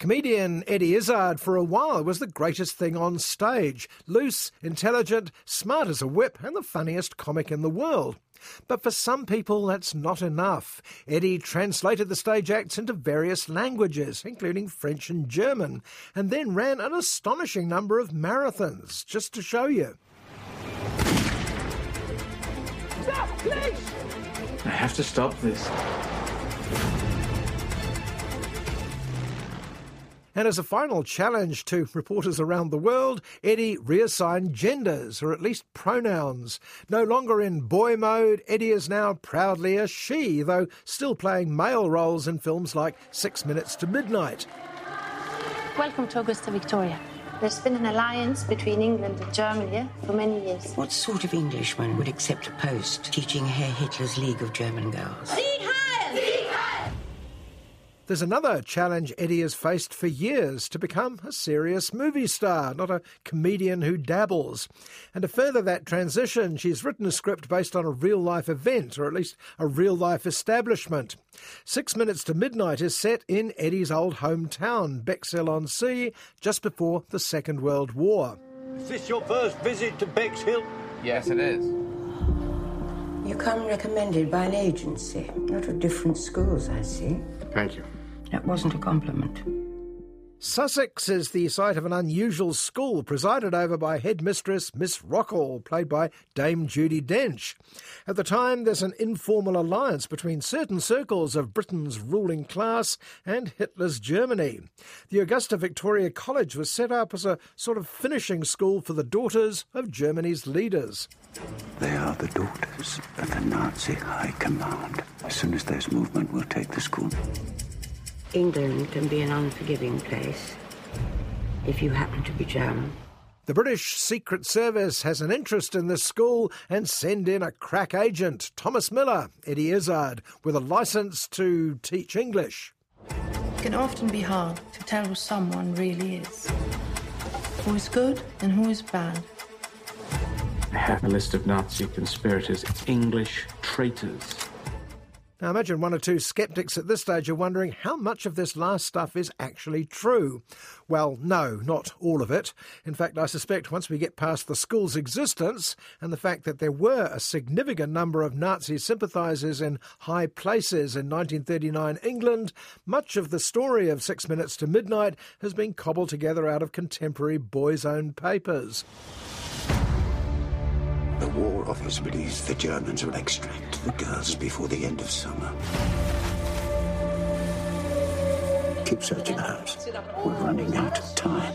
Comedian Eddie Izzard for a while was the greatest thing on stage. Loose, intelligent, smart as a whip, and the funniest comic in the world. But for some people, that's not enough. Eddie translated the stage acts into various languages, including French and German, and then ran an astonishing number of marathons, just to show you. Stop, please! I have to stop this. And as a final challenge to reporters around the world, Eddie reassigned genders, or at least pronouns. No longer in boy mode, Eddie is now proudly a she, though still playing male roles in films like Six Minutes to Midnight. Welcome to Augusta Victoria. There's been an alliance between England and Germany for many years. What sort of Englishman would accept a post teaching Herr Hitler's League of German Girls? There's another challenge Eddie has faced for years to become a serious movie star, not a comedian who dabbles. And to further that transition, she's written a script based on a real life event, or at least a real life establishment. Six Minutes to Midnight is set in Eddie's old hometown, Bexhill on Sea, just before the Second World War. Is this your first visit to Bexhill? Yes, it is. You come recommended by an agency, not of different schools, I see. Thank you. That wasn't a compliment. Sussex is the site of an unusual school presided over by headmistress Miss Rocholl, played by Dame Judi Dench. At the time, there's an informal alliance between certain circles of Britain's ruling class and Hitler's Germany. The Augusta Victoria College was set up as a sort of finishing school for the daughters of Germany's leaders. They are the daughters of the Nazi High Command. As soon as there's movement, we'll take the school. England can be an unforgiving place if you happen to be German. The British Secret Service has an interest in this school and send in a crack agent, Thomas Miller, Eddie Izzard, with a license to teach English. It can often be hard to tell who someone really is. Who is good and who is bad. I have a list of Nazi conspirators, English traitors. Now, imagine one or two skeptics at this stage are wondering how much of this last stuff is actually true. Well, no, not all of it. In fact, I suspect once we get past the school's existence and the fact that there were a significant number of Nazi sympathisers in high places in 1939 England, much of the story of Six Minutes to Midnight has been cobbled together out of contemporary boys' own papers. War Office believes the Germans will extract the girls before the end of summer. Keep searching out. We're running out of time.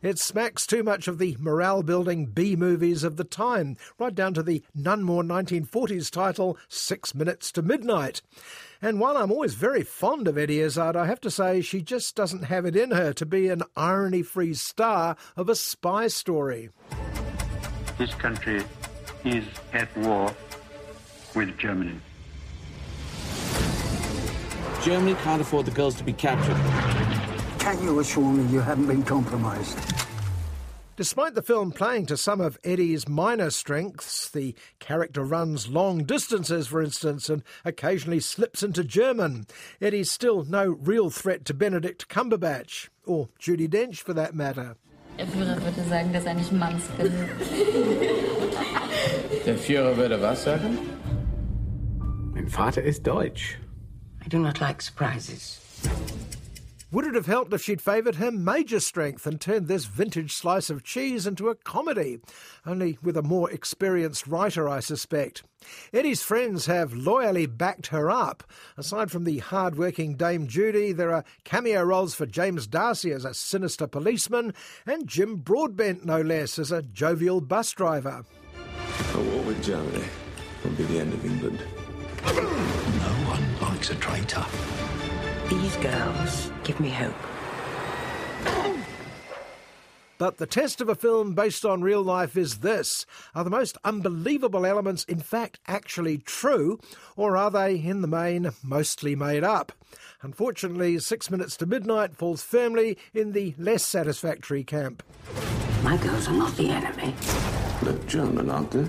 It smacks too much of the morale building B movies of the time, right down to the none more 1940s title, Six Minutes to Midnight. And while I'm always very fond of Eddie Izzard, I have to say she just doesn't have it in her to be an irony free star of a spy story. This country is at war with Germany. Germany can't afford the girls to be captured. Can you assure me you haven't been compromised? Despite the film playing to some of Eddie's minor strengths, the character runs long distances, for instance, and occasionally slips into German. Eddie's still no real threat to Benedict Cumberbatch, or Judi Dench for that matter. Der Führer würde sagen, dass er nicht Mannskin Der Führer würde was sagen? Mein Vater ist Deutsch. I do not like surprises. Would it have helped if she'd favoured her major strength and turned this vintage slice of cheese into a comedy? Only with a more experienced writer, I suspect. Eddie's friends have loyally backed her up. Aside from the hard-working Dame Judi, there are cameo roles for James D'Arcy as a sinister policeman and Jim Broadbent, no less, as a jovial bus driver. A war with Germany will be the end of England. No one likes a traitor. These girls give me hope. But the test of a film based on real life is this Are the most unbelievable elements, in fact, actually true, or are they, in the main, mostly made up? Unfortunately, Six Minutes to Midnight falls firmly in the less satisfactory camp. My girls are not the enemy. They're German, aren't they?